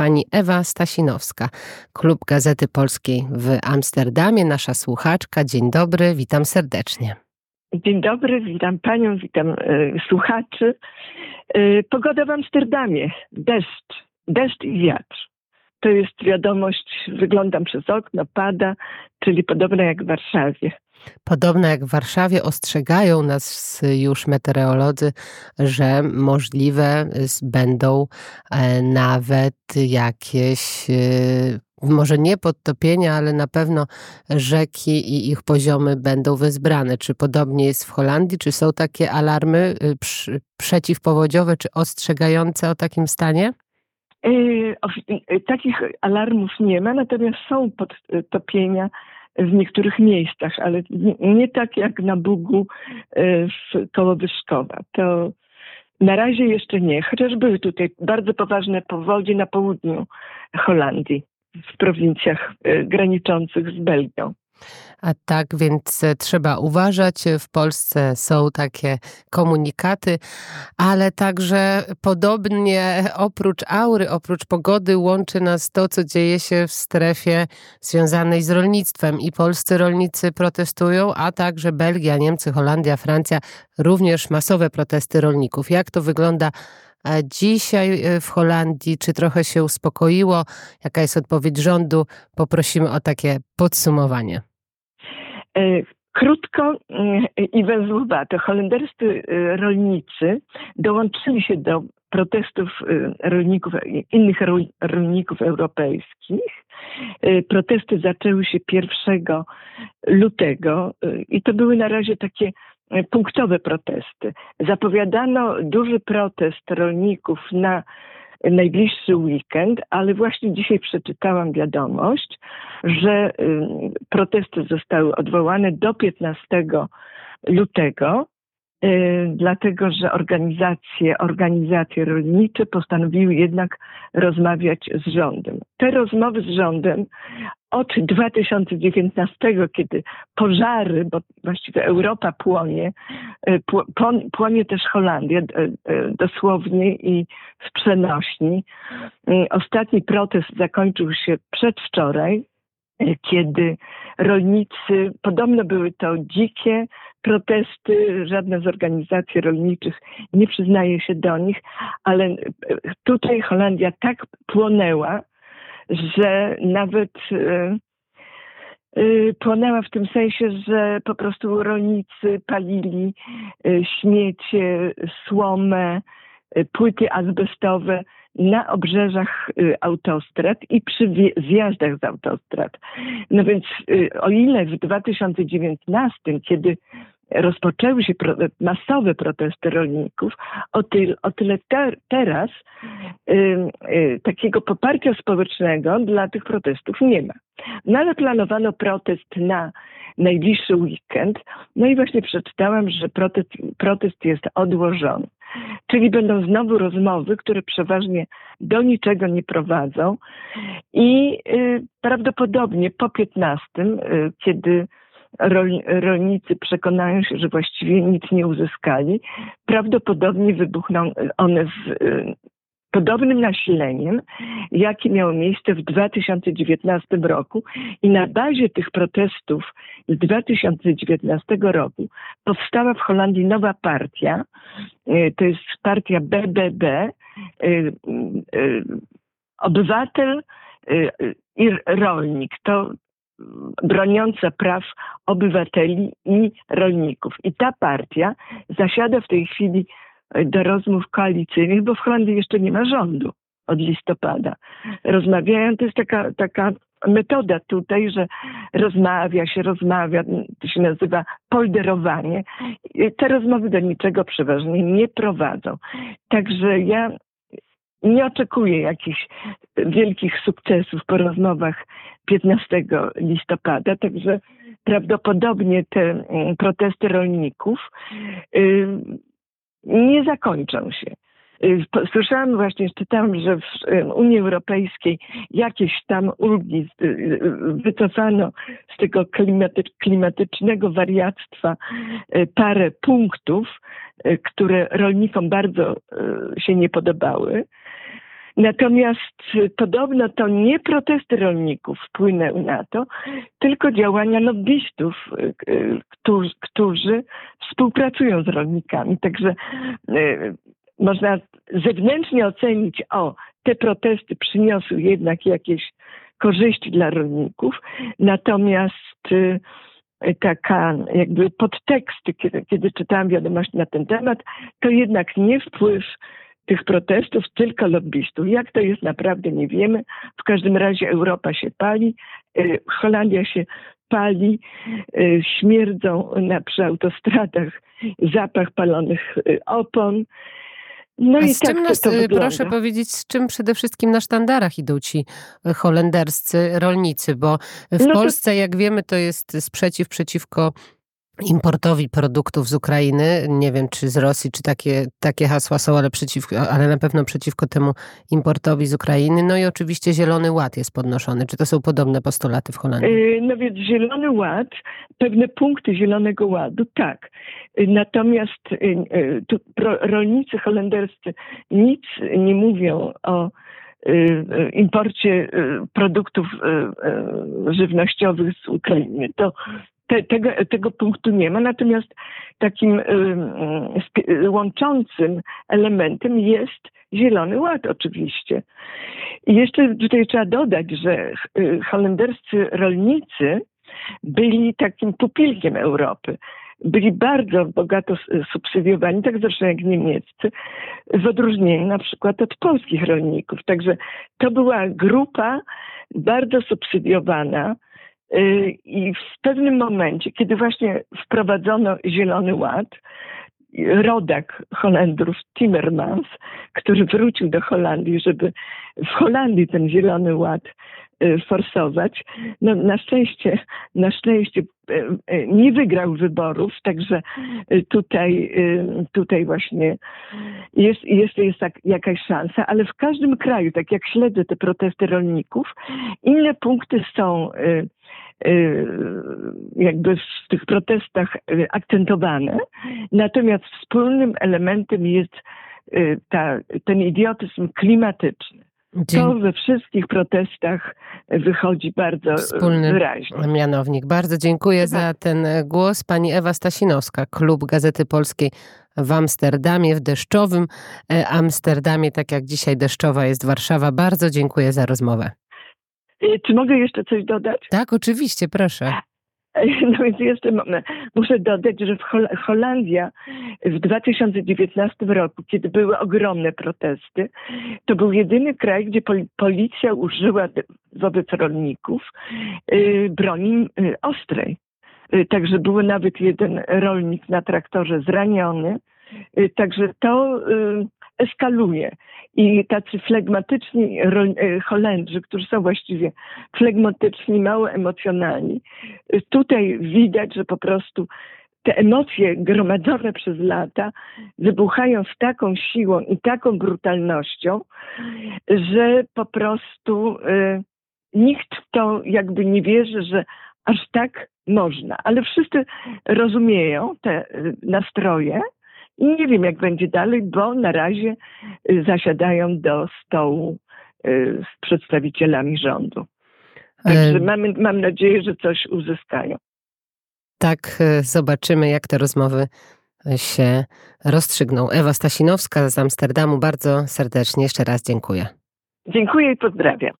pani Ewa Stasinowska, Klub Gazety Polskiej w Amsterdamie, nasza słuchaczka. Dzień dobry, witam serdecznie. Dzień dobry, witam panią, witam y, słuchaczy. Y, pogoda w Amsterdamie, deszcz, deszcz i wiatr. To jest wiadomość, wyglądam przez okno, pada, czyli podobna jak w Warszawie. Podobno jak w Warszawie ostrzegają nas już meteorolodzy, że możliwe będą e, nawet jakieś e, może nie podtopienia, ale na pewno rzeki i ich poziomy będą wezbrane. Czy podobnie jest w Holandii? Czy są takie alarmy y, przeciwpowodziowe, czy ostrzegające o takim stanie? Yy, takich alarmów nie ma, natomiast są podtopienia w niektórych miejscach, ale nie tak jak na Bugu w koło Wyszkowa. To na razie jeszcze nie, chociaż były tutaj bardzo poważne powodzie na południu Holandii w prowincjach e, graniczących z Belgią. A tak więc e, trzeba uważać. W Polsce są takie komunikaty, ale także podobnie oprócz aury, oprócz pogody łączy nas to, co dzieje się w strefie związanej z rolnictwem. I polscy rolnicy protestują, a także Belgia, Niemcy, Holandia, Francja, również masowe protesty rolników. Jak to wygląda Dzisiaj e, w Holandii, czy trochę się uspokoiło? Jaka jest odpowiedź rządu? Poprosimy o takie podsumowanie. E, krótko mm, i węzłowato. Holenderscy e, rolnicy dołączyli się do protestów rolników, innych rolników europejskich. Protesty zaczęły się 1 lutego i to były na razie takie punktowe protesty. Zapowiadano duży protest rolników na najbliższy weekend, ale właśnie dzisiaj przeczytałam wiadomość, że protesty zostały odwołane do 15 lutego, dlatego że organizacje, organizacje rolnicze postanowiły jednak rozmawiać z rządem. Te rozmowy z rządem od 2019, kiedy pożary, bo właściwie Europa płonie, e, płonie też Holandia e, dosłownie i w przenośni. Ostatni protest zakończył się przedwczoraj, kiedy rolnicy, podobno były to dzikie protesty, żadna z organizacji rolniczych nie przyznaje się do nich, ale tutaj Holandia tak płonęła, że nawet y, płonęła w tym sensie, że po prostu rolnicy palili śmiecie, słomę, płyty azbestowe na obrzeżach autostrad i przy zjazdach z autostrad. No więc o ile w 2019, kiedy rozpoczęły się masowe protesty rolników, o, o tyle te, teraz y, y, takiego poparcia społecznego dla tych protestów nie ma. No ale planowano protest na najbliższy weekend, no i właśnie przeczytałam, że protest, protest jest odłożony. Czyli będą znowu rozmowy, które przeważnie do niczego nie prowadzą. I y, prawdopodobnie po 15, y, kiedy rolnicy przekonają się, że właściwie nic nie uzyskali, prawdopodobnie wybuchną one z y, podobnym nasileniem, jakie miało miejsce w 2019 roku i na bazie tych protestów z 2019 roku powstała w Holandii nowa partia, y, to jest partia BBB, y, Obywatel i Rolnik. To broniąca praw obywateli i rolników. I ta partia zasiada w tej chwili do rozmów koalicyjnych, bo w Holandii jeszcze nie ma rządu od listopada. Rozmawiają, to jest taka, taka metoda tutaj, że rozmawia się, rozmawia, to się nazywa polderowanie. Te rozmowy do niczego przeważnie nie prowadzą. Także ja nie oczekuję jakichś wielkich sukcesów po rozmowach 15 listopada, także prawdopodobnie te protesty rolników y, nie zakończą się. Y, słyszałam właśnie, czytałam, że w Unii Europejskiej jakieś tam ulgi y, wycofano z tego klimatycznego wariactwa parę punktów, które rolnikom bardzo się nie podobały. Natomiast podobno to nie protesty rolników wpłynęły na to, tylko działania lobbystów, którzy, którzy współpracują z rolnikami. Także można zewnętrznie ocenić, o, te protesty przyniosły jednak jakieś korzyści dla rolników, natomiast y, taka jakby podteksty, kiedy, kiedy czytałam wiadomości na ten temat, to jednak nie wpływ tych protestów, tylko lobbystów. Jak to jest naprawdę nie wiemy. W każdym razie Europa się pali, y, Holandia się pali, y, śmierdzą na przy autostradach zapach palonych opon. No A i z tak czym nas, to y, proszę powiedzieć, z czym przede wszystkim na sztandarach idą ci y, holenderscy rolnicy, bo w no Polsce, to... jak wiemy, to jest sprzeciw przeciwko importowi produktów z Ukrainy. Nie wiem, czy z Rosji, czy takie, takie hasła są, ale, przeciwko, ale na pewno przeciwko temu importowi z Ukrainy. No i oczywiście Zielony Ład jest podnoszony. Czy to są podobne postulaty w Holandii? Y, no więc Zielony Ład, pewne punkty Zielonego Ładu, tak. Y, natomiast tu rolnicy holenderscy nic nie mówią o imporcie produktów żywnościowych z Ukrainy. To te, tego, tego punktu nie ma. Natomiast takim łączącym elementem jest Zielony Ład oczywiście. I jeszcze tutaj trzeba dodać, że y, holenderscy rolnicy byli takim pupilkiem Europy. Byli bardzo bogato subsydiowani, tak zresztą jak niemieccy, w odróżnieniu na przykład od polskich rolników. Także to była grupa bardzo subsydiowana, I w pewnym momencie, kiedy właśnie wprowadzono Zielony Ład, rodak Holendrów Timmermans, który wrócił do Holandii, żeby w Holandii ten Zielony Ład y, forsować. No, na szczęście, na szczęście y, nie wygrał wyborów, także tutaj, tutaj właśnie jest, jest, jest tak jakaś szansa, ale w każdym kraju, tak jak śledzę te protesty rolników, inne punkty są Y, jakby w tych protestach y, akcentowane. Natomiast wspólnym elementem jest y, ta, ten idiotyzm klimatyczny. To we wszystkich protestach wychodzi bardzo Wspólny wyraźnie. mianownik. Bardzo dziękuję za tak. ten głos. Pani Ewa Stasinowska, Klub Gazety Polskiej w Amsterdamie, w deszczowym e, Amsterdamie, tak jak dzisiaj deszczowa jest Warszawa. Bardzo dziękuję za rozmowę. Czy mogę jeszcze coś dodać? Tak, oczywiście, proszę. No więc jeszcze muszę dodać, że w Hol Holandia w 2019 roku, kiedy były ogromne protesty, to był jedyny kraj, gdzie pol policja użyła wobec rolników y, broni y, ostrej. Y, także był nawet jeden rolnik na traktorze zraniony. Y, także to eskaluje. I tacy flegmatyczni e, Holendrzy, którzy są właściwie flegmatyczni, mało emocjonalni, tutaj widać, że po prostu te emocje gromadzone przez lata wybuchają z taką siłą i taką brutalnością, że po prostu y, nikt w to jakby nie wierzy, że aż tak można. Ale wszyscy rozumieją te nastroje i nie wiem, jak będzie dalej, bo na razie y, zasiadają do stołu y, z przedstawicielami rządu. Także e... mam, nadzieję, że coś uzyskają. Tak, y, zobaczymy, jak te rozmowy się rozstrzygną. Ewa Stasinowska z Amsterdamu, bardzo serdecznie jeszcze raz dziękuję. Dziękuję i pozdrawiam.